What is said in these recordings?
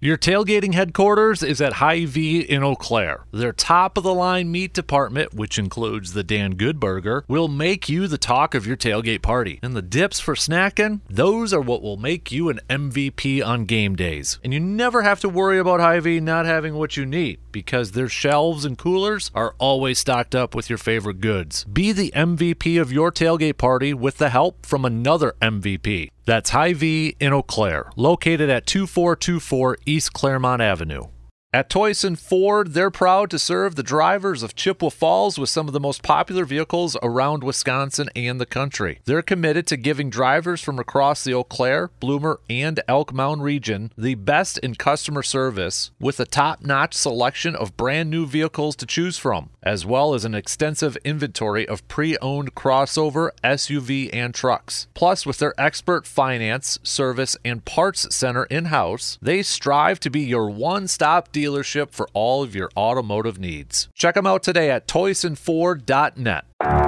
Your tailgating headquarters is at Hy-Vee in Eau Claire. Their top of the line meat department, which includes the Dan Good Burger, will make you the talk of your tailgate party. And the dips for snacking, those are what will make you an MVP on game days. And you never have to worry about Hy-Vee not having what you need because their shelves and coolers are always stocked up with your favorite goods. Be the MVP of your tailgate party with the help from another MVP. That's Hy-Vee in Eau Claire, located at 2424 East Claremont Avenue. At Toyson Ford, they're proud to serve the drivers of Chippewa Falls with some of the most popular vehicles around Wisconsin and the country. They're committed to giving drivers from across the Eau Claire, Bloomer, and Elk Mound region the best in customer service with a top notch selection of brand new vehicles to choose from, as well as an extensive inventory of pre owned crossover, SUV, and trucks. Plus, with their expert finance, service, and parts center in house, they strive to be your one stop dealership for all of your automotive needs. Check them out today at toysonford.net.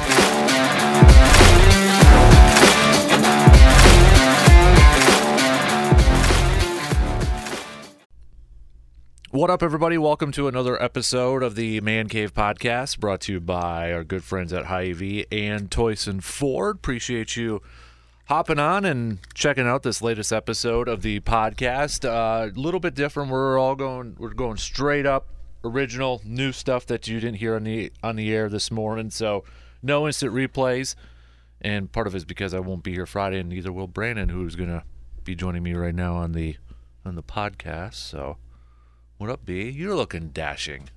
What up, everybody? Welcome to another episode of the Man Cave Podcast, brought to you by our good friends at Hy-Vee and Toyson Ford. Appreciate you hopping on and checking out this latest episode of the podcast. A uh, little bit different. We're all going. We're going straight up original new stuff that you didn't hear on the on the air this morning. So no instant replays. And part of it is because I won't be here Friday, and neither will Brandon, who's gonna be joining me right now on the on the podcast. So. What up, B? You're looking dashing.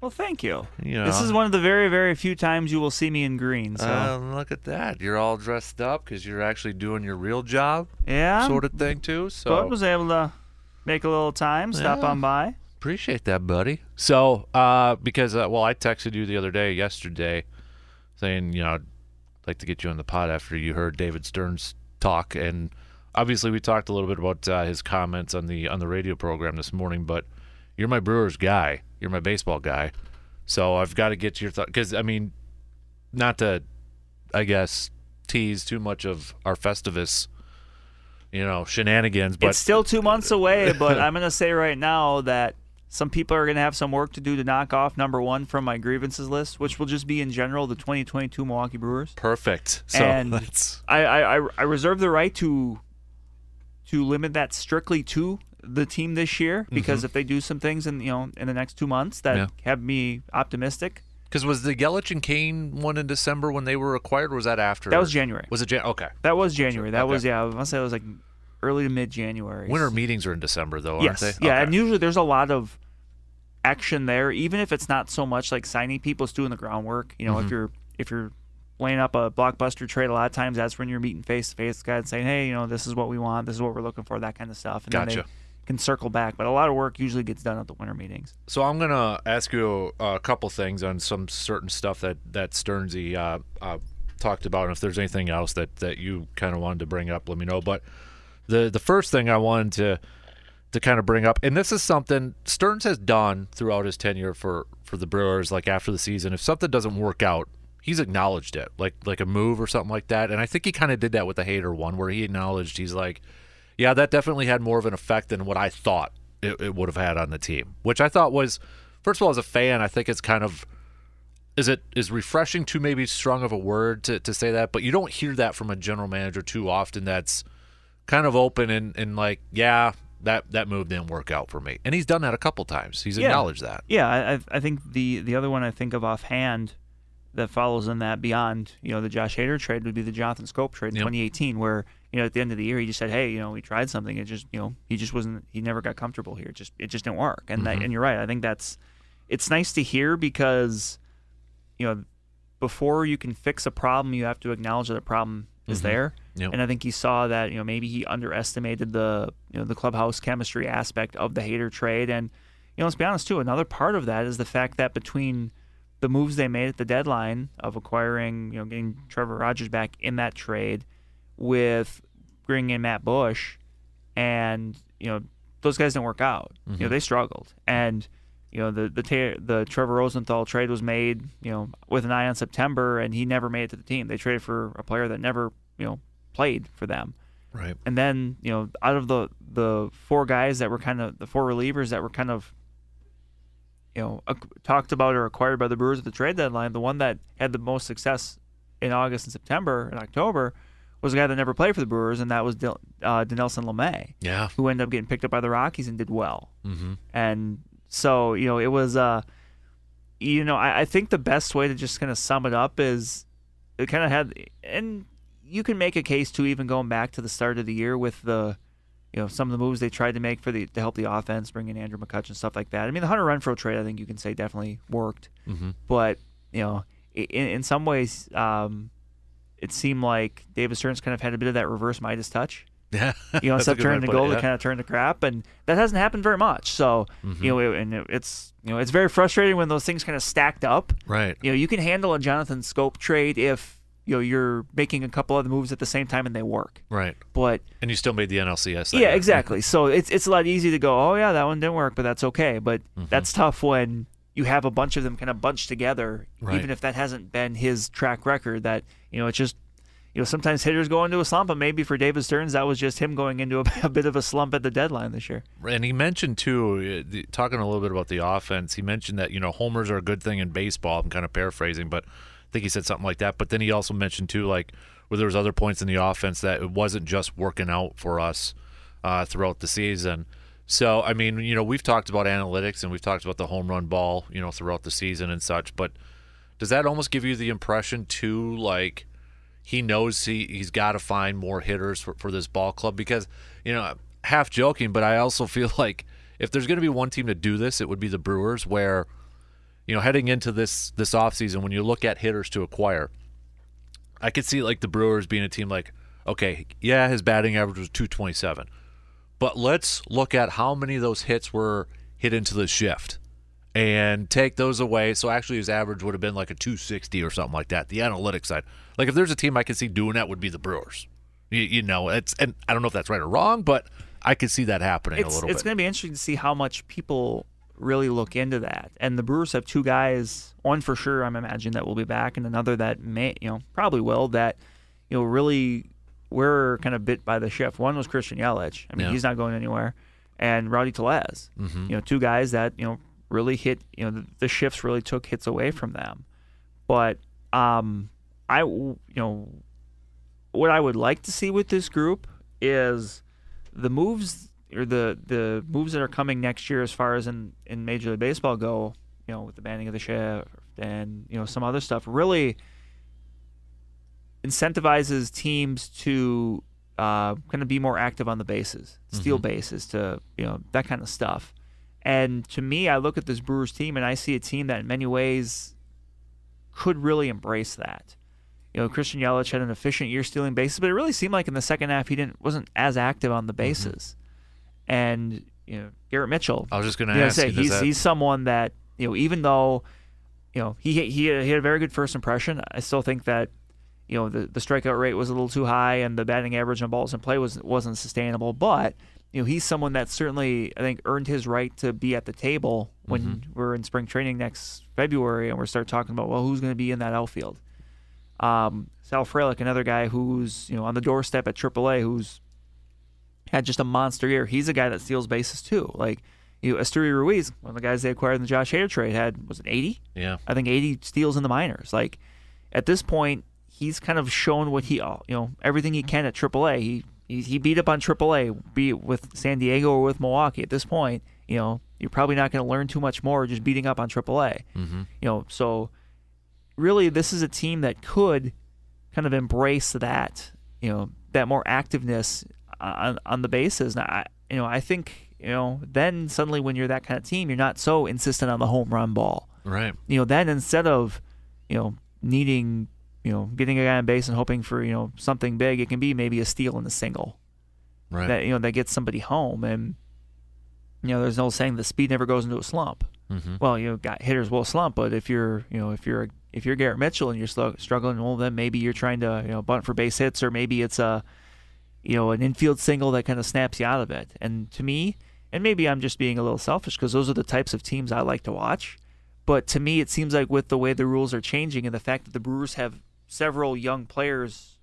Well, thank you. You This is one of the very, very few times you will see me in green. So Uh, look at that. You're all dressed up because you're actually doing your real job, yeah, sort of thing, too. So But was able to make a little time, stop Yeah. on by. appreciate that, buddy. So, uh, because, uh, well, I texted you the other day, yesterday, saying, you know, I'd like to get you on the pod after you heard David Stearns' talk. And obviously, we talked a little bit about uh, his comments on the on the radio program this morning, but you're my Brewers guy. You're my baseball guy. So I've got to get your thought. Because, I mean, not to, I guess, tease too much of our Festivus, you know, shenanigans, but it's still two months away, but I'm gonna say right now that some people are gonna have some work to do to knock off number one from my grievances list, which will just be in general the 2022 Milwaukee Brewers. perfect. So And- I, I- I reserve the right to to limit that strictly to the team this year because if they do some things in you know in the next two months that Mm-hmm. Yeah. have me optimistic, Because was the Yelich and Cain one in December when they were acquired? Or was that after? that was January. Was it Jan? Okay. That was January. That Okay. was yeah. I to say it was like early to mid January. Winter meetings are in December, though, Yes. aren't they? Yeah, Okay. and usually there's a lot of action there, even if it's not so much like signing people, it's doing the groundwork. You know, Mm-hmm. if you're if you're laying up a blockbuster trade, a lot of times that's when you're meeting face to face guys and saying, Hey, you know, this is what we want, this is what we're looking for, that kind of stuff. And then they can circle back. But a lot of work usually gets done at the winter meetings. So I'm gonna ask you a couple things on some certain stuff that that Stearnsy uh, uh, talked about, and if there's anything else that that you kind of wanted to bring up, let me know. But the the first thing I wanted to to kind of bring up, and this is something Stearns has done throughout his tenure for for the Brewers. Like after the season, if something doesn't work out, he's acknowledged it, like like a move or something like that. And I think he kind of did that with the Hader one, where he acknowledged he's like, yeah, that definitely had more of an effect than what I thought it, it would have had on the team. Which I thought was, first of all, as a fan, I think it's kind of is it is refreshing too maybe strong of a word to, to say that, but you don't hear that from a general manager too often. That's kind of open and, and like, yeah, that that move didn't work out for me, and he's done that a couple times. He's Yeah. acknowledged that. Yeah, I, I- I think the the other one I think of offhand that follows in that beyond you know the Josh Hader trade would be the Jonathan Schoop trade in Yep. 2018, where you know at the end of the year he just said, hey, you know we tried something, it just you know he just wasn't he never got comfortable here, it just it just didn't work, and that, mm-hmm. and you're right, I think that's it's nice to hear because you know before you can fix a problem, you have to acknowledge that a problem is mm-hmm. there. Yep. And I think he saw that you know maybe he underestimated the you know the clubhouse chemistry aspect of the Hader trade, and you know let's be honest too. Another part of that is the fact that between the moves they made at the deadline of acquiring you know getting Trevor Rogers back in that trade, with bringing in Matt Bush, and you know those guys didn't work out. You know mm-hmm. they struggled, and you know the the the Trevor Rosenthal trade was made you know with an eye on September, and he never made it to the team. They traded for a player that never you know played for them. Right. And then, you know, out of the the four guys that were kind of the four relievers that were kind of, you know, ac- talked about or acquired by the Brewers at the trade deadline, the one that had the most success in August and September and October was a guy that never played for the Brewers, and that was Dil- uh, Dinelson Lamet, Yeah. who ended up getting picked up by the Rockies and did well. Mm-hmm. And so, you know, it was, uh, you know, I, I think the best way to just kind of sum it up is it kind of had, and you can make a case to even going back to the start of the year with the, you know, some of the moves they tried to make for the to help the offense, bring in Andrew McCutchen, stuff like that. I mean, the Hunter Renfroe trade, I think you can say definitely worked, Mm-hmm. but you know, in in some ways, um, it seemed like David Stearns kind of had a bit of that reverse Midas touch Yeah. you know, instead of turning it, gold, yeah. it kind of turned to crap, and that hasn't happened very much. So, Mm-hmm. you know, it, and it, it's you know, it's very frustrating when those things kind of stacked up. Right. You know, you can handle a Jonathan Schoop trade if you know you're making a couple other moves at the same time and they work. Right. But And you still made the NLCS. yeah, year. exactly. So it's it's a lot easier to go, oh yeah, that one didn't work, but that's okay. But Mm-hmm. that's tough when you have a bunch of them kind of bunched together, Right. even if that hasn't been his track record. That you know, it's just you know sometimes hitters go into a slump, and maybe for David Stearns that was just him going into a, a bit of a slump at the deadline this year. And he mentioned too, uh, talking a little bit about the offense. He mentioned that you know homers are a good thing in baseball. I'm kind of paraphrasing, but I think he said something like that. But then he also mentioned too, like where there was other points in the offense that it wasn't just working out for us uh, throughout the season. So I mean, you know, we've talked about analytics and we've talked about the home run ball, you know, throughout the season and such. But does that almost give you the impression too, like? he knows he, he's got to find more hitters for, for this ball club because, you know, half joking, but I also feel like if there's going to be one team to do this, it would be the Brewers, where, you know, heading into this this offseason, when you look at hitters to acquire, I could see like the Brewers being a team like, okay, yeah, his batting average was 227, but let's look at how many of those hits were hit into the shift and take those away. So actually, his average would have been like a 260 or something like that. The analytics side, like if there's a team I could see doing that, would be the Brewers. You, you know, it's and I don't know if that's right or wrong, but I could see that happening a It's little it's bit. going to be interesting to see how much people really look into that. And the Brewers have two guys, one for sure, I'm imagining that will be back, and another that may, you know, probably will. That you know really were kind of bit by the shift. One was Christian Yelich. I mean, Yeah. he's not going anywhere, and Rowdy Tellez. Mm-hmm. You know, two guys that you know really hit. You know, the, the shifts really took hits away from them. But um, I you know what I would like to see with this group is the moves or the the moves that are coming next year as far as in in Major League Baseball go, you know, with the banning of the shift and you know some other stuff, really incentivizes teams to uh, kind of be more active on the bases, steal bases, to you know that kind of stuff. And to me, I look at this Brewers team and I see a team that in many ways could really embrace that. You know, Christian Yelich had an efficient year stealing bases, but it really seemed like in the second half he didn't wasn't as active on the bases. And you know, Garrett Mitchell, I was just going to you know, say you, he's that- he's someone that you know, even though you know he he he had a very good first impression, I still think that you know the the strikeout rate was a little too high and the batting average on balls in play was wasn't sustainable. But you know he's someone that certainly I think earned his right to be at the table when Mm-hmm. we're in spring training next February and we're start talking about well who's going to be in that outfield. Um, Sal Frelick, another guy who's you know on the doorstep at AAA, who's had just a monster year. He's a guy that steals bases too. Like you, know, Esteury Ruiz, one of the guys they acquired in the Josh Hader trade, had was it 80? yeah, I think 80 steals in the minors. Like at this point, he's kind of shown what he, you know, everything he can at AAA. He he, he beat up on AAA, be it with San Diego or with Milwaukee. At this point, you know, you're probably not going to learn too much more just beating up on AAA. mm-hmm. You know, so really, this is a team that could kind of embrace that, you know, that more activeness on on the bases. Now, I, you know, I think you know, then suddenly when you're that kind of team, you're not so insistent on the home run ball right, you know, then instead of, you know, needing, you know, getting a guy on base and hoping for you know something big. It can be maybe a steal and a single Right. that you know that gets somebody home. And you know, there's no saying the speed never goes into a slump. mm-hmm. Well, you know, got hitters will slump, but if you're, you know, if you're if you're Garrett Mitchell and you're struggling, well, then maybe you're trying to, you know, bunt for base hits, or maybe it's a, you know, an infield single that kind of snaps you out of it. And to me, and maybe I'm just being a little selfish because those are the types of teams I like to watch. But to me, it seems like with the way the rules are changing and the fact that the Brewers have several young players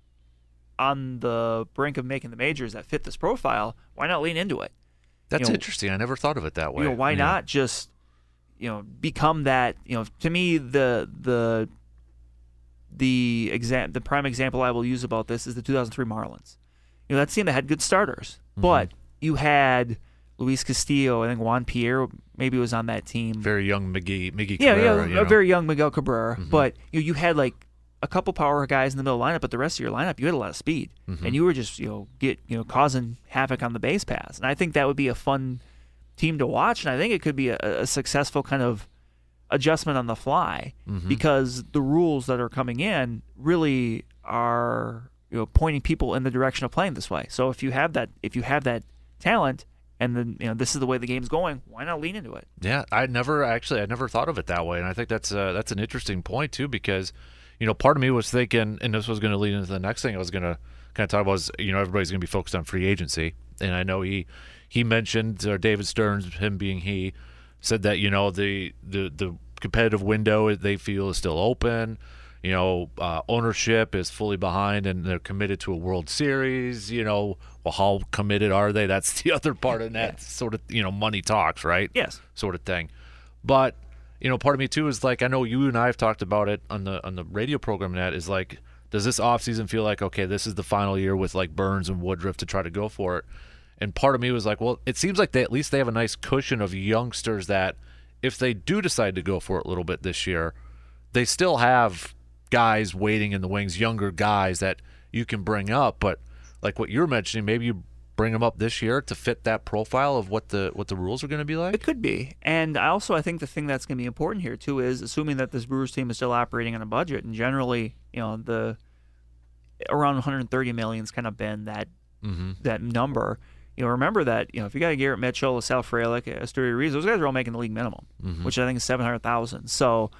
on the brink of making the majors that fit this profile, why not lean into it? That's know, interesting. I never thought of it that way. you know, why Yeah. not just you know become that you know to me the the the exam the prime example I will use about this is the 2003 Marlins. You know that team that had good starters, Mm-hmm. but you had Luis Castillo, I think Juan Pierre maybe was on that team. Very young Miggy, Miggy yeah, Cabrera, yeah, you know. Mm-hmm. very young Miguel Cabrera, but you know, you had like a couple power guys in the middle lineup, but the rest of your lineup you had a lot of speed, Mm-hmm. and you were just you know get you know causing havoc on the base pass, and I think that would be a fun team to watch, and I think it could be a, a successful kind of adjustment on the fly Mm-hmm. because the rules that are coming in really are you know pointing people in the direction of playing this way. So if you have that if you have that talent and then you know this is the way the game's going, why not lean into it? Yeah, I never actually I never thought of it that way, and I think that's uh, that's an interesting point too because you know part of me was thinking, and this was going to lead into the next thing I was going to kind of talk about is you know everybody's going to be focused on free agency, and I know he he mentioned or David Stearns, him being he, said that you know the the the competitive window they feel is still open. You know, uh, ownership is fully behind, and they're committed to a World Series. You know, well, how committed are they? That's the other part of that sort of you know money talks, right? Yes. sort of thing. But you know, part of me too is like I know you and I have talked about it on the on the radio program. That is like, does this offseason feel like okay, this is the final year with like Burns and Woodruff to try to go for it? And part of me was like, well, it seems like they at least they have a nice cushion of youngsters that if they do decide to go for it a little bit this year, they still have guys waiting in the wings, younger guys that you can bring up. But like what you're mentioning, maybe you bring them up this year to fit that profile of what the what the rules are going to be like. It could be. And I also I think the thing that's going to be important here too is assuming that this Brewers team is still operating on a budget and generally, you know, the around 130 million's kind of been that Mm-hmm. that number. You know, remember that, you know, if you got a Garrett Mitchell, a Sal Frelick, a Esteury Ruiz, those guys are all making the league minimum, which I think is 700,000. So,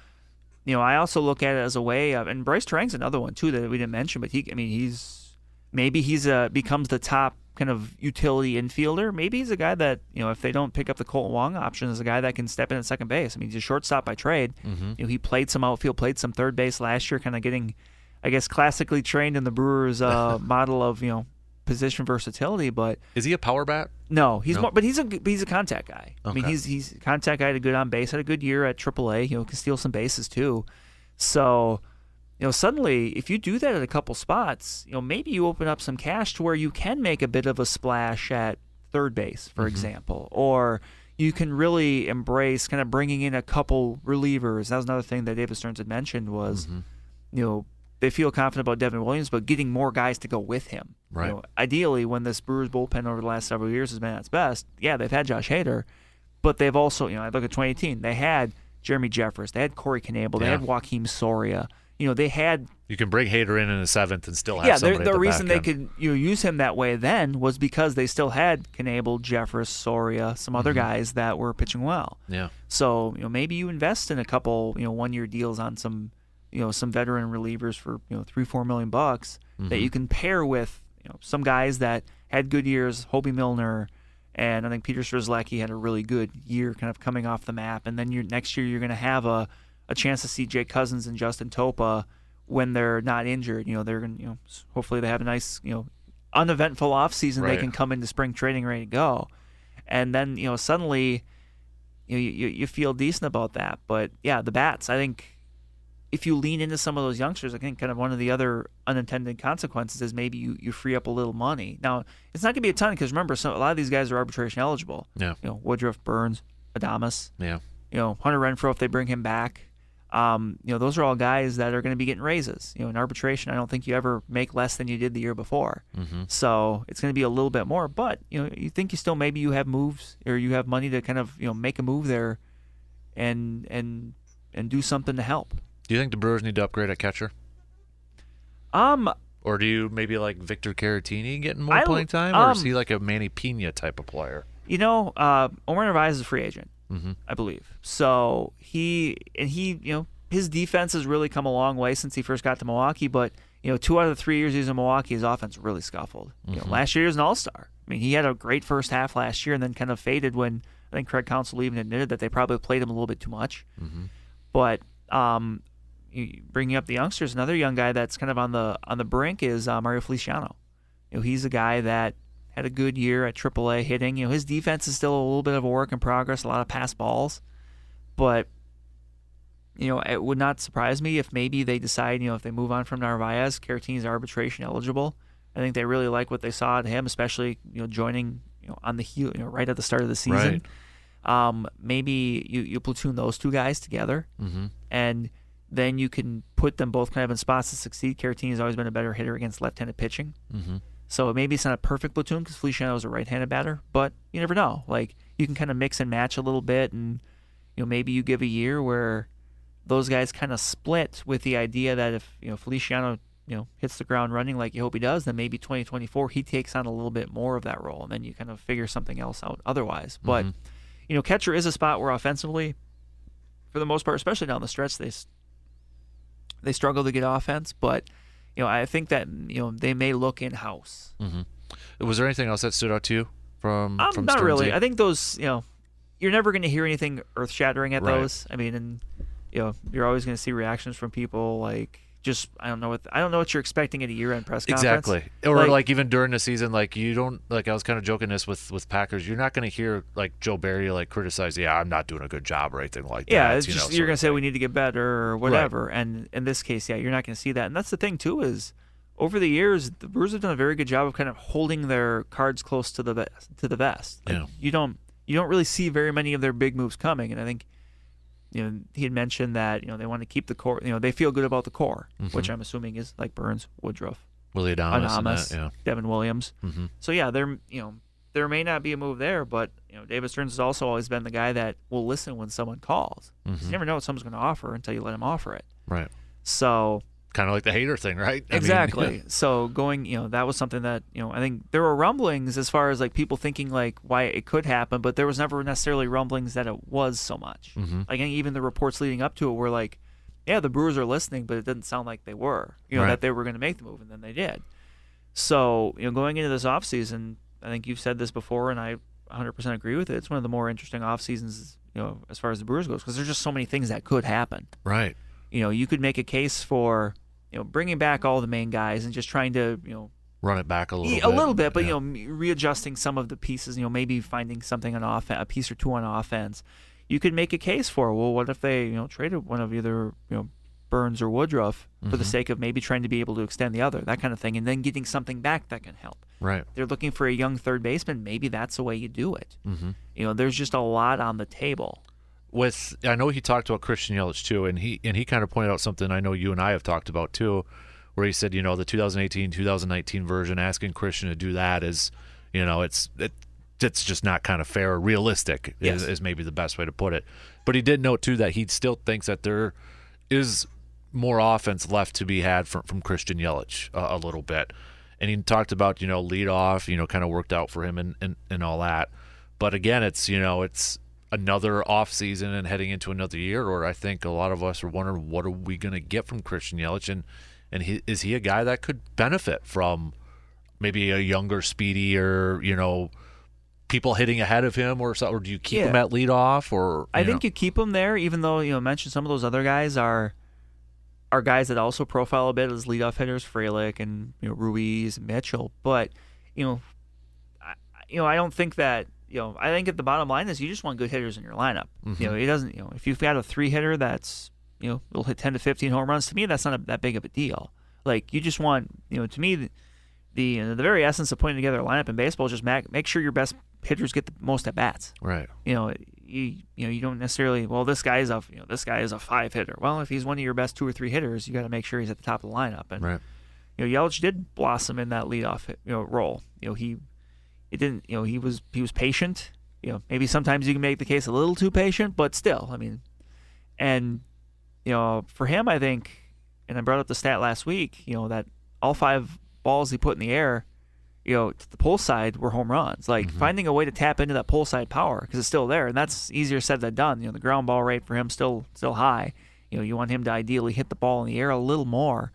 you know, I also look at it as a way of, and Brice Turang's another one too that we didn't mention, but he, I mean, he's maybe he's a becomes the top kind of utility infielder. Maybe he's a guy that you know if they don't pick up the Kolten Wong option, is a guy that can step in at second base. I mean, he's a shortstop by trade. Mm-hmm. You know, he played some outfield, played some third base last year, kind of getting, I guess, classically trained in the Brewers' uh, model of you know position versatility, but. Is he a power bat? No, he's No? more, but he's a he's a contact guy. I mean, he's he's a contact guy, had a good on base, had a good year at AAA. You know, can steal some bases too. So, you know, suddenly if you do that at a couple spots, you know, maybe you open up some cash to where you can make a bit of a splash at third base, for mm-hmm. example, or you can really embrace kind of bringing in a couple relievers. That was another thing that David Stearns had mentioned was, mm-hmm. you know. They feel confident about Devin Williams, but getting more guys to go with him. You Right. know, ideally, when this Brewers bullpen over the last several years has been at its best, yeah, they've had Josh Hader, but they've also, you know, I look at 2018, they had Jeremy Jeffress, they had Corey Knebel, they Yeah. had Joakim Soria. You know, they had You can bring Hader in in the seventh and still have yeah. The, the the reason they could you know, use him that way then was because they still had Knebel, Jeffress, Soria, some other Mm-hmm. guys that were pitching well. Yeah. So you know maybe you invest in a couple you know one year deals on some you know some veteran relievers for you know three four million bucks Mm-hmm. that you can pair with you know some guys that had good years, Hobie Milner, and I think Peter Strzelecki had a really good year, kind of coming off the map. And then you're, next year you're going to have a a chance to see Jake Cousins and Justin Topa when they're not injured. You know they're going to you know hopefully they have a nice you know uneventful off season. They can come into spring training ready to go, and then you know suddenly you, know, you you feel decent about that. But yeah, the bats. I think if you lean into some of those youngsters, I think kind of one of the other unintended consequences is maybe you, you free up a little money. Now it's not going to be a ton because remember, so a lot of these guys are arbitration eligible. Yeah. You know, Woodruff, Burns, Adames. Yeah. You know, Hunter Renfroe if they bring him back. Um, you know, those are all guys that are going to be getting raises. You know, in arbitration, I don't think you ever make less than you did the year before. Mm-hmm. So it's going to be a little bit more, but you know, you think you still maybe you have moves or you have money to kind of you know make a move there, and and and do something to help. Do you think the Brewers need to upgrade at catcher? Um, Or do you maybe like Victor Caratini getting more I- playing time? Or is um, he like a Manny Pena type of player? you know, uh, Omar Narvaez is a free agent, Mm-hmm. I believe. So he and he, you know, his defense has really come a long way since he first got to Milwaukee. But you know, two out of the three years he was in Milwaukee, his offense really scuffled. You know, last year he was an All Star. I mean, he had a great first half last year, and then kind of faded when I think Craig Counsell even admitted that they probably played him a little bit too much. But um, bringing up the youngsters, another young guy that's kind of on the on the brink is uh, Mario Feliciano. You know, he's a guy that had a good year at AAA hitting. You know, his defense is still a little bit of a work in progress, a lot of pass balls, but you know, it would not surprise me if maybe they decide, you know, if they move on from Narvaez, Caratini's arbitration eligible. I think they really like what they saw at him, especially you know joining you know on the heel, you know, right at the start of the season. Um, maybe you you platoon those two guys together, Mm-hmm. and then you can put them both kind of in spots to succeed. Caratini's always been a better hitter against left-handed pitching. Mm-hmm. So maybe it's not a perfect platoon because Feliciano is a right-handed batter, but you never know. Like you can kind of mix and match a little bit, and you know maybe you give a year where those guys kind of split with the idea that if you know Feliciano you know hits the ground running like you hope he does, then maybe 2024 he takes on a little bit more of that role, and then you kind of figure something else out otherwise. But you know catcher is a spot where offensively, for the most part, especially down the stretch, they they struggle to get offense, but. You know, I think that you know they may look in house. Was there anything else that stood out to you from Um, from not really. game? I think those, you know, you're never going to hear anything earth shattering at Right. those. I mean, and you know, you're always going to see reactions from people like just I don't know what I don't know what you're expecting at a year-end press conference. Exactly. Or Like- like, even during the season, like you don't like I was kind of joking this with with Packers. You're not going to hear like Joe Barry like criticize, yeah, I'm not doing a good job or anything like Yeah, that. it's you just know, you're going to say we need to get better or whatever. And in this case, yeah, you're not going to see that. And that's the thing too is over the years, the Brewers have done a very good job of kind of holding their cards close to the vest, to the vest. Like, Yeah. You don't you don't really see very many of their big moves coming, and I think you know he had mentioned that you know they want to keep the core. You know they feel good about the core, which I'm assuming is like Burns, Woodruff, Willie Adames, and Adames, that, yeah. Devin Williams. Mm-hmm. So yeah, there you know there may not be a move there, but you know David Stearns has also always been the guy that will listen when someone calls. Mm-hmm. You never know what someone's going to offer until you let him offer it. Right. So Kind of like the Hader thing, right? I mean, exactly. so going, you know, that was something that you know I think there were rumblings as far as like people thinking like why it could happen, but there was never necessarily rumblings that it was so much. Mhm. Like even the reports leading up to it were like, yeah, the Brewers are listening, but it didn't sound like they were. You know Right. that they were going to make the move, and then they did. So you know, going into this offseason, I think you've said this before, and I 100% agree with it. It's one of the more interesting off seasons, you know, as far as the Brewers goes, because there's just so many things that could happen right. you know, you could make a case for, you know, bringing back all the main guys and just trying to, you know, Run it back a little e- bit. a little bit, but yeah. you know, readjusting some of the pieces. You know, maybe finding something on offense, a piece or two on offense. You could make a case for, well, what if they, you know, traded one of either, you know, Burns or Woodruff for the Mhm. sake of maybe trying to be able to extend the other, that kind of thing, and then getting something back that can help. Right. They're looking for a young third baseman. Maybe that's the way you do it. Mm-hmm. You know, there's just a lot on the table. With I know he talked about Christian Yelich too, and he and he kind of pointed out something I know you and I have talked about too, where he said, you know, the 2018 2019 version, asking Christian to do that is, you know, it's it, it's just not kind of fair or realistic Yes. is, is maybe the best way to put it. But he did note too that he still thinks that there is more offense left to be had from from Christian Yelich uh, a little bit, and he talked about you know lead off, you know, kind of worked out for him and and, and all that. But again, it's you know it's another off season and heading into another year, or I think a lot of us are wondering what are we going to get from Christian Yelich, and and he, is he a guy that could benefit from maybe a younger, speedier, you know, people hitting ahead of him, or so, or do you keep him at lead off, or I you think you keep him there, even though you know mention some of those other guys are are guys that also profile a bit as leadoff hitters, Frelick and you know Ruiz, Mitchell. But you know, I, you know, I don't think that you know. I think at the bottom line is you just want good hitters in your lineup. You know, mm-hmm. it doesn't. You know, if you've got a three hitter that's you know will hit ten to fifteen home runs, to me that's not a, that big of a deal. Like you just want you know to me. The, the, the very essence of putting together a lineup in baseball is just make, make sure your best hitters get the most at bats right, you know, you you know you don't necessarily. Well, this guy is a you know this guy is a five hitter. Well, if he's one of your best two or three hitters, you got to make sure he's at the top of the lineup. And right, you know, Yelich did blossom in that leadoff you know role. You know, he it didn't. You know, he was he was patient. You know, maybe sometimes you can make the case a little too patient, but still, I mean, and you know, for him, I think, and I brought up the stat last week. You know that all five balls he put in the air, you know, to the pull side were home runs. Like mm-hmm. finding a way to tap into that pull side power because it's still there, and that's easier said than done. You know, the ground ball rate for him still still high. You know, you want him to ideally hit the ball in the air a little more,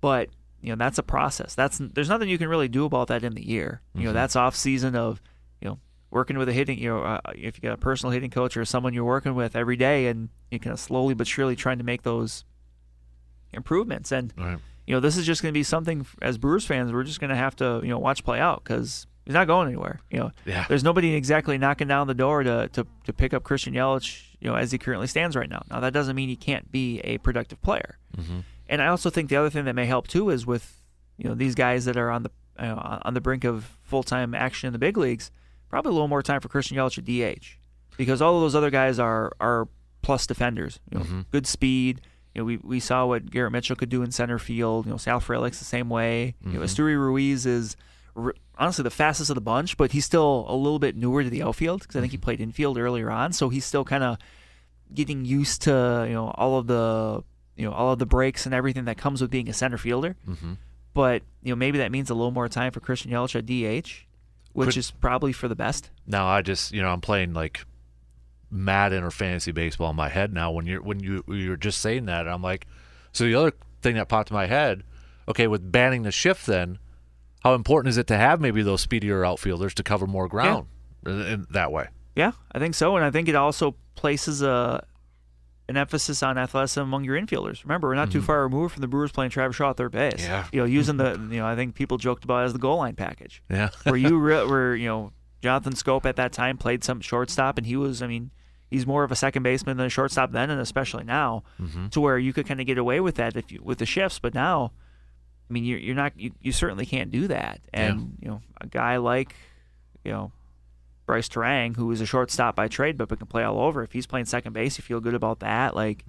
but you know that's a process. That's there's nothing you can really do about that in the year. You know, that's off season of you know working with a hitting. You know, uh, if you got a personal hitting coach or someone you're working with every day, and you kind of slowly but surely trying to make those improvements. And Right. you know, this is just going to be something as Brewers fans we're just going to have to you know watch play out because he's not going anywhere. You know, Yeah. there's nobody exactly knocking down the door to, to to pick up Christian Yelich. You know, as he currently stands right now. Now that doesn't mean he can't be a productive player. And I also think the other thing that may help too is with you know these guys that are on the you know, on the brink of full time action in the big leagues, probably a little more time for Christian Yelich at DH because all of those other guys are are plus defenders. You know, mm-hmm. good speed. You know, we, we saw what Garrett Mitchell could do in center field. You know, Sal Frelick's the same way. You know, mm-hmm. Esteury Ruiz is r- honestly the fastest of the bunch, but he's still a little bit newer to the outfield because I think he mm-hmm. played infield earlier on, so he's still kind of getting used to you know all of the you know all of the breaks and everything that comes with being a center fielder. Mm-hmm. But you know maybe that means a little more time for Christian Yelich at DH, which Could- is probably for the best. Now I just you know I'm playing like Madden or fantasy baseball in my head now. When you're when you you're just saying that, I'm like, so the other thing that popped in my head, okay, with banning the shift, then how important is it to have maybe those speedier outfielders to cover more ground in, in that way? Yeah, I think so, and I think it also places a an emphasis on athleticism among your infielders. Remember, we're not too far removed from the Brewers playing Travis Shaw at third base. Mm-hmm. Yeah. you know, using the you know I think people joked about it as the goal line package. Yeah, where you re- where you know Jonathan Schoop at that time played some shortstop, and he was, I mean, he's more of a second baseman than a shortstop then, and especially now, to where you could kind of get away with that if you with the shifts. But now, I mean, you're you're not you, you certainly can't do that, and you know a guy like you know. Brice Turang, who is a shortstop by trade but can play all over. If he's playing second base, you feel good about that. Like,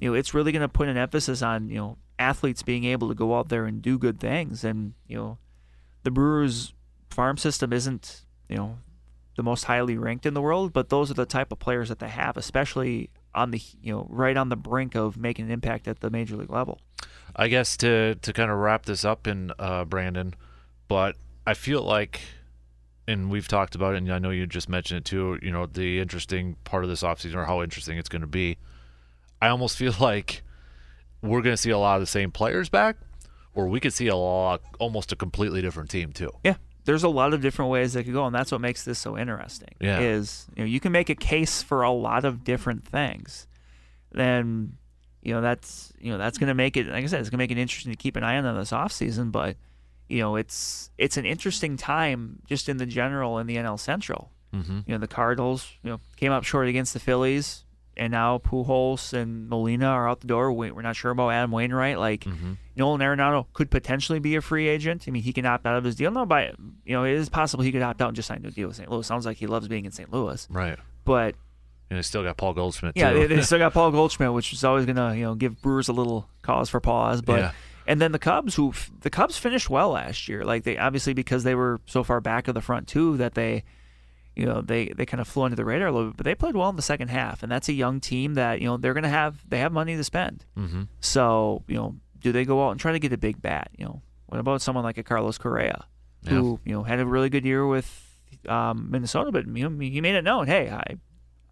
you know, it's really going to put an emphasis on you know athletes being able to go out there and do good things. And you know, the Brewers farm system isn't you know the most highly ranked in the world, but those are the type of players that they have, especially on the you know right on the brink of making an impact at the major league level. I guess to to kind of wrap this up in uh, Brandon, but I feel like, and we've talked about it, and I know you just mentioned it too. You know, the interesting part of this offseason or how interesting it's going to be. I almost feel like we're going to see a lot of the same players back, or we could see a lot, almost a completely different team too. Yeah, there's a lot of different ways they could go, and that's what makes this so interesting. Yeah. is you know you can make a case for a lot of different things. Then you know that's you know that's going to make it like I said, it's going to make it interesting to keep an eye on this offseason. But you know it's it's an interesting time just in the general in the NL Central. Mm-hmm. You know the Cardinals you know came up short against the Phillies, and now Pujols and Molina are out the door. We- We're not sure about Adam Wainwright. Like Mm-hmm. Nolan Arenado could potentially be a free agent. I mean, he can opt out of his deal. No, by you know, it is possible he could opt out and just sign a new deal with St. Louis. Sounds like he loves being in St. Louis. Right. But And they still got Paul Goldschmidt yeah, too. they, they still got Paul Goldschmidt, which is always gonna you know give Brewers a little cause for pause. But Yeah. And then the Cubs, who the Cubs finished well last year. Like they obviously because they were so far back of the front two that they. You know they, they kind of flew under the radar a little bit, but they played well in the second half, and that's a young team that you know they're going to have they have money to spend. mm-hmm. So, you know, do they go out and try to get a big bat? You know, what about someone like a Carlos Correa, who you know had a really good year with um, Minnesota, but you know, he made it known, hey, I.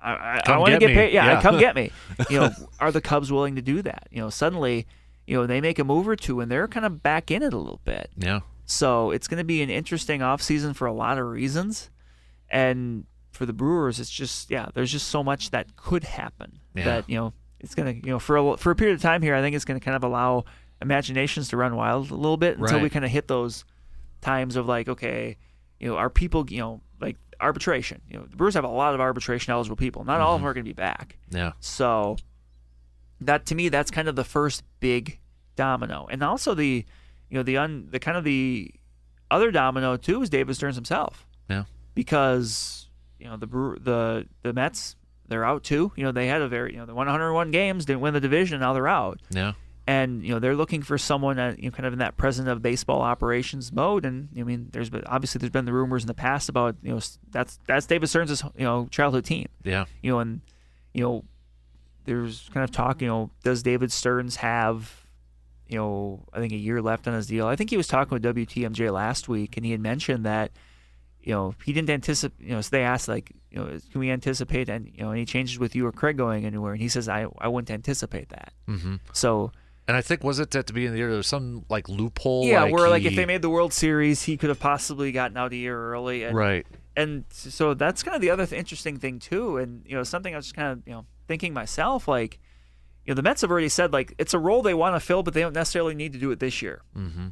I, I, I want to get paid. Yeah, Yeah. come get me. You know, are the Cubs willing to do that? You know, suddenly, you know, they make a move or two and they're kind of back in it a little bit. Yeah. So it's going to be an interesting offseason for a lot of reasons. And for the Brewers, it's just, yeah, there's just so much that could happen Yeah. that, you know, it's going to, you know, for a, for a period of time here, I think it's going to kind of allow imaginations to run wild a little bit until we kind of hit those times of like, okay, you know, are people, you know, like arbitration. You know, the Brewers have a lot of arbitration eligible people. Not all of mm-hmm. them are going to be back. Yeah. So that to me, that's kind of the first big domino, and also the, you know, the un, the kind of the other domino too is David Stearns himself Yeah. because you know the the the Mets they're out too. You know they had a very you know they won 101 games, didn't win the division, now they're out, Yeah. and you know they're looking for someone at, you know kind of in that president of baseball operations mode. And I mean, there's been obviously there's been the rumors in the past about you know that's that's David Stearns' you know childhood team Yeah. you know, and you know, there's kind of talk. You know, does David Stearns have, you know, I think a year left on his deal? I think he was talking with WTMJ last week, and he had mentioned that, you know, he didn't anticipate. You know, so they asked like, you know, can we anticipate and you know any changes with you or Craig going anywhere? And he says, I I wouldn't anticipate that. Mm-hmm. So. And I think was it at the beginning of the year there was some like loophole. Yeah, like where like if they made the World Series, he could have possibly gotten out a year early. And, right. and so that's kind of the other th- interesting thing too and you know something i was just kind of you know thinking myself like you know the mets have already said like it's a role they want to fill but they don't necessarily need to do it this year Mm-hmm.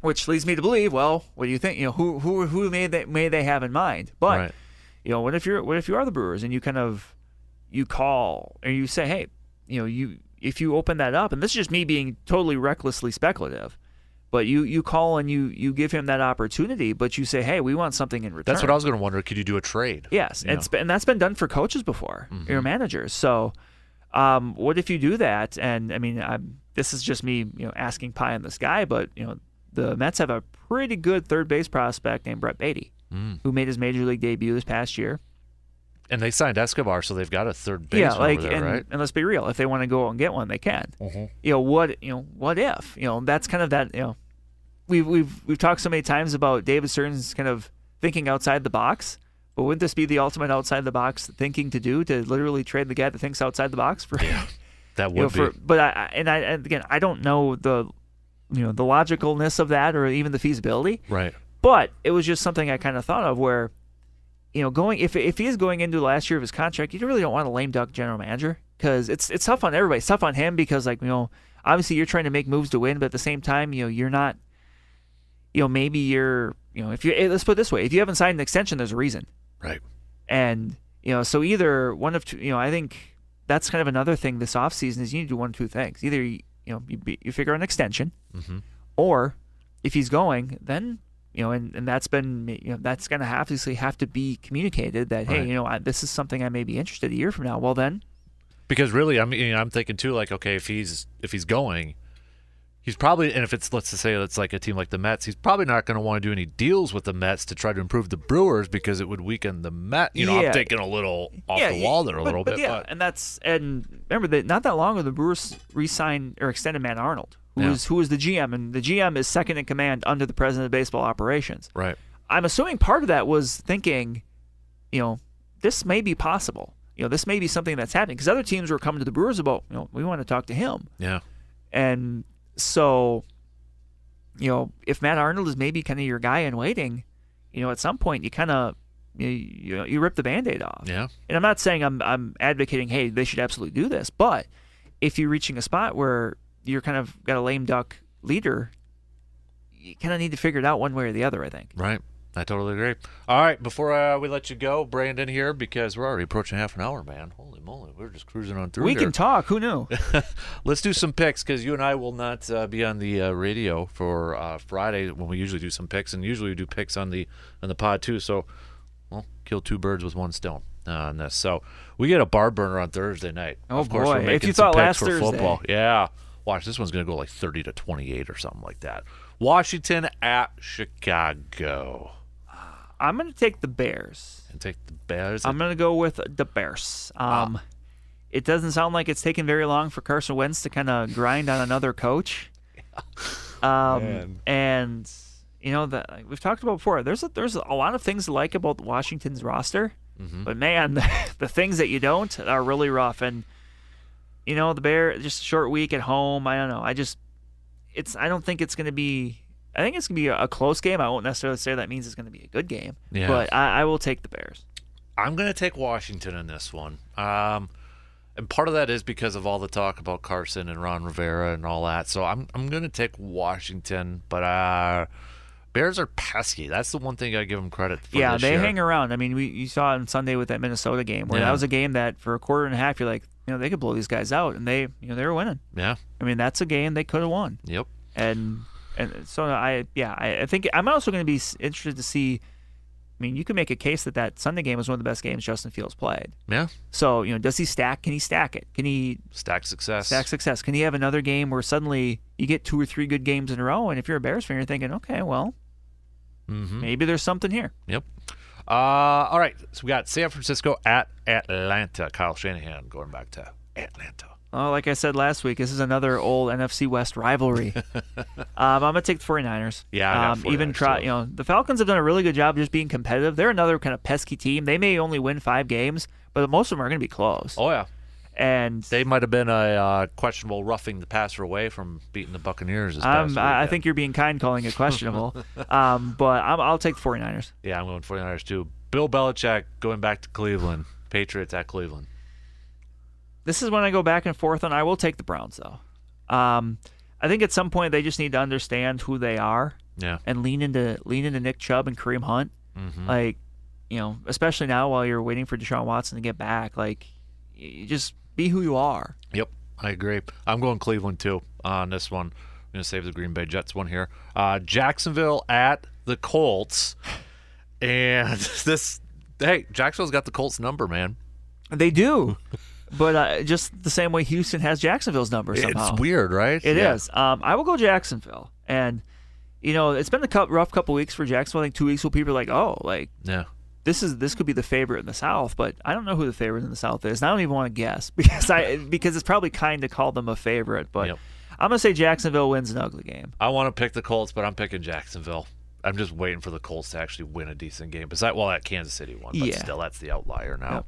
which leads me to believe well what do you think you know who who who may they may they have in mind but right. you know what if you're what if you are the brewers and you kind of you call or you say hey you know you if you open that up and this is just me being totally recklessly speculative but you you call and you you give him that opportunity but you say hey we want something in return That's what I was going to wonder. Could you do a trade? Yes, and, it's been, and that's been done for coaches before, your managers. So, um, what if you do that? And I mean, I'm, this is just me, you know, asking pie in the sky, but you know, the Mets have a pretty good third base prospect named Brett Baty, Mm. who made his major league debut this past year. And they signed Escobar, so they've got a third base. yeah, like, there, and, right? and let's be real, if they want to go out and get one, they can. Mm-hmm. You know what? You know what if? You know that's kind of that. You know, we've we've we've talked so many times about David Stearns kind of thinking outside the box. But wouldn't this be the ultimate outside the box thinking to do to literally trade the guy that thinks outside the box for? That would you know, be. for but I I- and I and again I don't know the you know the logicalness of that or even the feasibility. right. But it was just something I kind of thought of where, you know, going if if he is going into the last year of his contract, you really don't want a lame duck general manager because it's it's tough on everybody. It's tough on him because like you know obviously you're trying to make moves to win, but at the same time you know you're not. You know, maybe you're. You know, if you eh, let's put it this way: if you haven't signed an extension, there's a reason. Right. And you know, so either one of two. You know, I think that's kind of another thing this offseason is you need to do one of two things. Either you, you know you, you figure out an extension, Mm-hmm. or if he's going, then you know, and, and that's been you know that's going to obviously have to be communicated that hey, Right. you know, I, this is something I may be interested a year from now. Well, then Because really, I mean, I'm thinking too. Like, okay, if he's if he's going, he's probably and if it's let's just say it's like a team like the Mets, he's probably not going to want to do any deals with the Mets to try to improve the Brewers because it would weaken the Met. You know, Yeah. I'm taking a little off yeah, the wall there a but- little but bit, yeah, but and that's and remember that not that long ago the Brewers re-signed or extended Matt Arnold, who Yeah. was who was the GM, and the GM is second in command under the president of baseball operations. right. I'm assuming part of that was thinking, you know, this may be possible. You know, this may be something that's happening because other teams were coming to the Brewers about, you know, we want to talk to him. Yeah. And so, you know, if Matt Arnold is maybe kind of your guy in waiting, you know, at some point you kind of you, you you rip the band-aid off. Yeah. And I'm not saying I'm I'm advocating hey they should absolutely do this, but if you're reaching a spot where you're kind of got a lame duck leader, you kind of need to figure it out one way or the other. I think. Right. I totally agree. All right, before uh, we let you go, Brandon here, because we're already approaching half an hour, man. Holy moly, we're just cruising on through We here. can talk. Who knew? Let's do some picks because you and I will not uh, be on the uh, radio for uh, Friday when we usually do some picks, and usually we do picks on the on the pod too. So, well, kill two birds with one stone uh, on this. So we get a bar burner on Thursday night. Oh, of course, boy. we're If you some thought picks last for Thursday. football. Yeah, watch this one's gonna go like thirty to twenty eight or something like that. Washington at Chicago, I'm going to take the Bears. and take the Bears. I'm going to go with the Bears. Um, It doesn't sound like it's taken very long for Carson Wentz to kind of grind on another coach. Um, and you know that we've talked about before. There's a, there's a lot of things to like about Washington's roster, Mm-hmm. but man, the, things that you don't are really rough. And you know the Bear just a short week at home. I don't know. I just it's I don't think it's going to be. I think it's going to be a, a close game. I won't necessarily say that means it's going to be a good game. Yeah. But I, I will take the Bears. I'm going to take Washington in this one. Um, and part of that is because of all the talk about Carson and Ron Rivera and all that. So I'm I'm going to take Washington, but uh, Bears are pesky. That's the one thing I give them credit for. yeah, this they year. hang around. I mean, we you saw it on Sunday with that Minnesota game where Yeah. that was a game that for a quarter and a half you're like, you know, they could blow these guys out, and they, you know, they were winning. Yeah. I mean, that's a game they could have won, Yep. and and so I, yeah, I, I think I'm also going to be interested to see. I mean, you can make a case that that Sunday game was one of the best games Justin Fields played. Yeah. So you know, does he stack? Can he stack it? Can he Stack success. stack success? Can he have another game where suddenly you get two or three good games in a row? And if you're a Bears fan, you're thinking, okay, well, Mm-hmm. maybe there's something here. Yep. Uh, all right. So we got San Francisco at Atlanta. Kyle Shanahan going back to Atlanta. Oh, like I said last week, this is another old NFC West rivalry. um, I'm gonna take the 49ers. Yeah, I um, even 49ers try. too. You know, the Falcons have done a really good job just being competitive. They're another kind of pesky team. They may only win five games, but most of them are gonna be close. Oh yeah, And they might have been a uh, questionable roughing the passer away from beating the Buccaneers. Um, I, I think you're being kind calling it questionable. um, but I'm, I'll take the 49ers. Yeah, I'm going 49ers too. Bill Belichick going back to Cleveland. Patriots at Cleveland. This is when I go back and forth on. I will take the Browns though. Um, I think at some point they just need to understand who they are Yeah. and lean into lean into Nick Chubb and Kareem Hunt. Mm-hmm. Like, you know, especially now while you're waiting for Deshaun Watson to get back, like, you just be who you are. Yep, I agree. I'm going Cleveland too on this one. I'm going to save the Green Bay Jets one here. Uh, Jacksonville at the Colts. And this, hey, Jacksonville's got the Colts number, man. They do, but uh, just the same way Houston has Jacksonville's number somehow. It's weird, right? It yeah. is. Um, I will go Jacksonville, and you know, it's been a rough couple weeks for Jacksonville. I think two weeks where people are like, "Oh, like Yeah. this is this could be the favorite in the South," but I don't know who the favorite in the South is. And I don't even want to guess because I because it's probably kind to call them a favorite. But Yep. I'm gonna say Jacksonville wins an ugly game. I want to pick the Colts, but I'm picking Jacksonville. I'm just waiting for the Colts to actually win a decent game. Besides, well, that Kansas City one, but Yeah. still, that's the outlier now.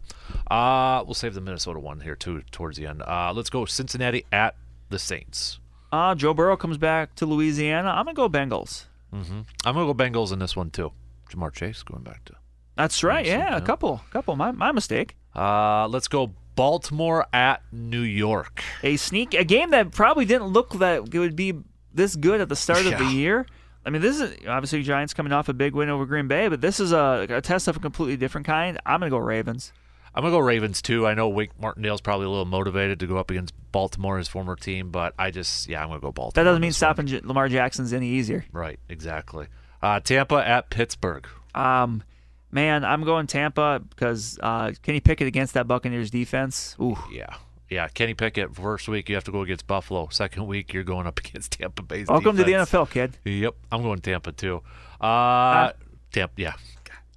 Uh, we'll save the Minnesota one here too towards the end. Uh, let's go Cincinnati at the Saints. Uh, Joe Burrow comes back to Louisiana. I'm gonna go Bengals. I'm gonna go Bengals in this one too. Ja'Marr Chase going back to. That's right. Awesome, Yeah, a couple, couple. My my mistake. Uh, let's go Baltimore at New York. A sneak, a game that probably didn't look that it would be this good at the start of the year. I mean, this is obviously Giants coming off a big win over Green Bay, but this is a, a test of a completely different kind. I'm gonna go Ravens. I'm gonna go Ravens too. I know Wink Martindale's probably a little motivated to go up against Baltimore, his former team, but I just yeah, I'm gonna go Baltimore. That doesn't mean stopping J- Lamar Jackson's any easier. Right, exactly. Uh, Tampa at Pittsburgh. Um, man, I'm going Tampa because uh, Kenny Pickett against that Buccaneers defense. Ooh, Yeah. Yeah, Kenny Pickett. First week you have to go against Buffalo. Second week you're going up against Tampa Bay. welcome to the. NFL, kid. Yep, I'm going Tampa too. Uh, Tampa. Yeah,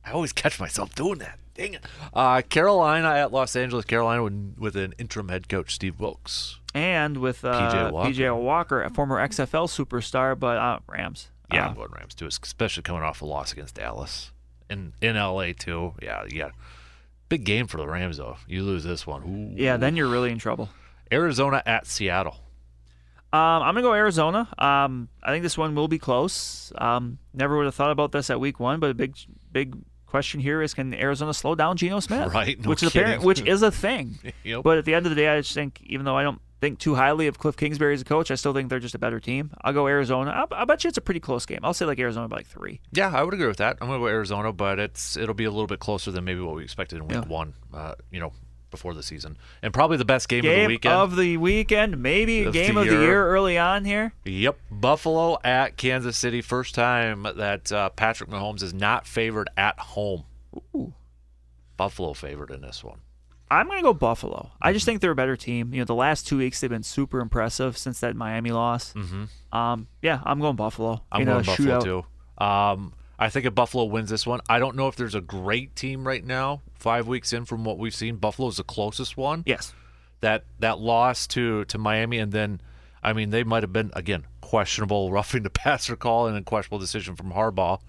I always catch myself doing that. Dang it. Uh, Carolina at Los Angeles. Carolina with, with an interim head coach, Steve Wilks. And with uh, PJ Walker. PJ Walker, a former XFL superstar, but uh, Rams. Yeah, Uh, I'm going Rams too, especially coming off a loss against Dallas in in LA too. Yeah, yeah. Big game for the Rams though. You lose this one. Ooh. yeah, then you're really in trouble. Arizona at Seattle. Um, I'm gonna go Arizona. Um, I think this one will be close. Um, never would have thought about this at week one, but a big, big question here is: Can Arizona slow down Geno Smith? Right, no which is apparent, which is a thing. Yep. But at the end of the day, I just think, even though I don't think too highly of Cliff Kingsbury as a coach, I still think they're just a better team. I'll go Arizona. I'll, I bet you it's a pretty close game. I'll say like Arizona by like three. Yeah, I would agree with that. I'm going to go Arizona, but it's it'll be a little bit closer than maybe what we expected in week Yeah. one. Uh, you know, before the season, and probably the best game, of the Game weekend. of the weekend, maybe Of game the of the year. year early on here. Yep, Buffalo at Kansas City. First time that uh, Patrick Mahomes is not favored at home. Ooh. Buffalo favored in this one. I'm going to go Buffalo. I Mm-hmm. just think they're a better team. You know, the last two weeks they've been super impressive since that Miami loss. Mm-hmm. Um, yeah, I'm going Buffalo. I'm going Buffalo shootout. too. Um, I think if Buffalo wins this one, I don't know if there's a great team right now. Five weeks in from what we've seen, Buffalo's the closest one. Yes. that that loss to to Miami, and then I mean they might have been again questionable roughing the passer call and a questionable decision from Harbaugh,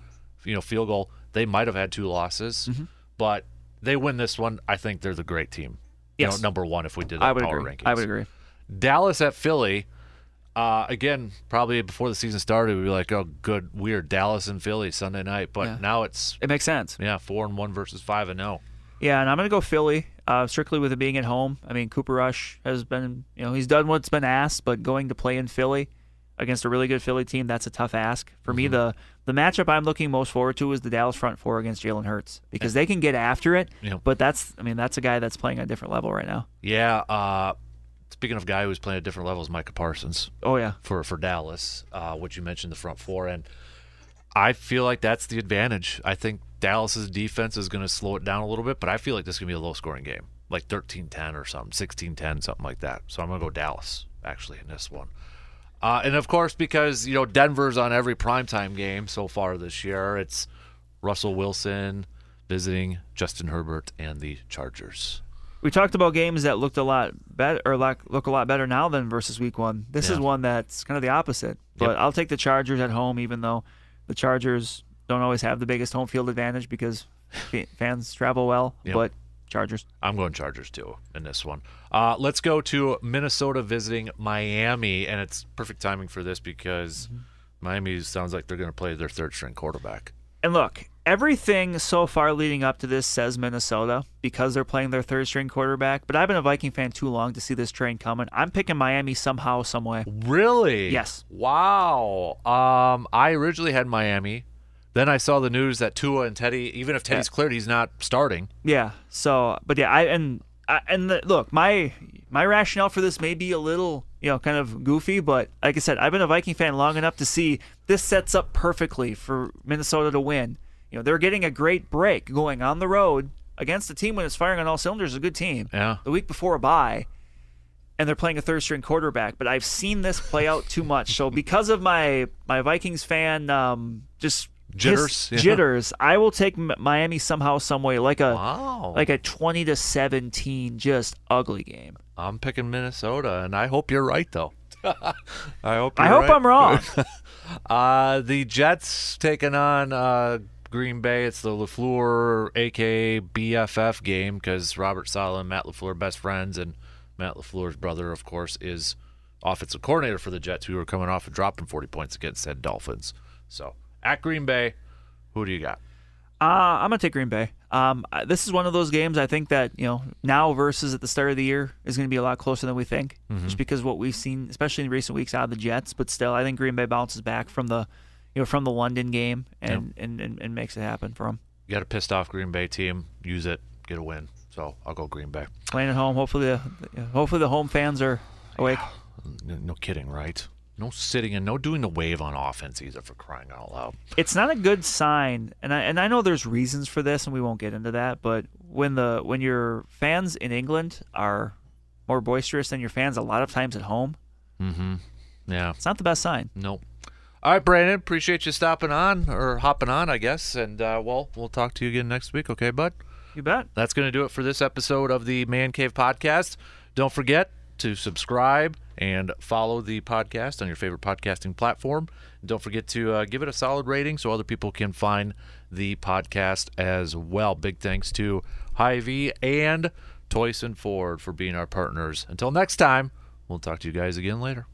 you know field goal. They might have had two losses, Mm-hmm. but they win this one. I think they're the great team. You Yes. know, number one if we did I would power agree. rankings. I would agree. Dallas at Philly. Uh, again, probably before the season started, we'd be like, "Oh, good, weird, Dallas and Philly Sunday night." But Yeah. now it's It makes sense. yeah, four and one versus five and oh. zero. Yeah, and I'm going to go Philly, uh, strictly with it being at home. I mean, Cooper Rush has been, you know, he's done what's been asked, but going to play in Philly against a really good Philly team, that's a tough ask. For Mm-hmm. me, the the matchup I'm looking most forward to is the Dallas front four against Jalen Hurts because they can get after it. Yeah. But that's, I mean, that's a guy that's playing a different level right now. Yeah. Uh, speaking of guy who's playing at different levels, Micah Parsons. Oh yeah, for for Dallas, uh, which you mentioned the front four, and I feel like that's the advantage. I think Dallas's defense is going to slow it down a little bit, but I feel like this is going to be a low scoring game, like 13-10 or something, 16-10, something like that. So I'm going to go Dallas actually in this one. Uh, and of course, because you know Denver's on every primetime game so far this year, it's Russell Wilson visiting Justin Herbert and the Chargers. we talked about games that looked a lot better or look a lot better now than versus week one. This is one that's kind of the opposite. But Yep. I'll take the Chargers at home, even though the Chargers don't always have the biggest home field advantage because fans travel well. Yep. But Chargers. I'm going Chargers too in this one. Uh, let's go to Minnesota visiting Miami, and it's perfect timing for this because Mm-hmm. Miami sounds like they're going to play their third string quarterback. And look, everything so far leading up to this says Minnesota because they're playing their third string quarterback. But I've been a Viking fan too long to see this train coming. I'm picking Miami somehow, some way. Really? Yes. Wow. Um, I originally had Miami. Then I saw the news that Tua and Teddy, even if Teddy's cleared, he's not starting. Yeah. So, but yeah, I and I, and the, look, my my rationale for this may be a little, you know, kind of goofy, but like I said, I've been a Viking fan long enough to see this sets up perfectly for Minnesota to win. You know, they're getting a great break going on the road against a team when it's firing on all cylinders, a good team. Yeah. The week before a bye, and they're playing a third string quarterback. But I've seen this play out too much. So because of my my Vikings fan, um, just Jitters, his yeah. jitters, I will take Miami somehow, some way, like a Wow. like a twenty to seventeen, just ugly game. I'm picking Minnesota, and I hope you're right, though. I hope. I hope right. I'm wrong. Uh, the Jets taking on uh, Green Bay. It's the Lafleur, aka BFF game, because Robert Saleh and Matt Lafleur best friends, and Matt Lafleur's brother, of course, is offensive coordinator for the Jets, who are coming off of dropping 40 points against said Dolphins. So at Green Bay, who do you got? Uh, I'm gonna take Green Bay. Um, this is one of those games I think that you know now versus at the start of the year is going to be a lot closer than we think, just because what we've seen, especially in recent weeks, out of the Jets. But still, I think Green Bay bounces back from the, you know, from the London game and and, and, and makes it happen for them. You got a pissed off Green Bay team. Use it, get a win. So I'll go Green Bay. Playing at home, hopefully the hopefully the home fans are awake. No, no kidding, right? No sitting and no doing the wave on offense either for crying out loud. it's not a good sign and I, and I know there's reasons for this and we won't get into that but when the when your fans in England are more boisterous than your fans a lot of times at home mm-hmm. Yeah. it's not the best sign Nope. All right, Brandon. Appreciate you stopping on or hopping on, I guess. And uh, well, we'll talk to you again next week. Okay, bud. you bet That's going to do it for this episode of the Man Cave Podcast. Don't forget to subscribe and follow the podcast on your favorite podcasting platform. Don't forget to uh, give it a solid rating so other people can find the podcast as well. Big thanks to Hy-Vee and Toyson Ford for being our partners. Until next time, we'll talk to you guys again later.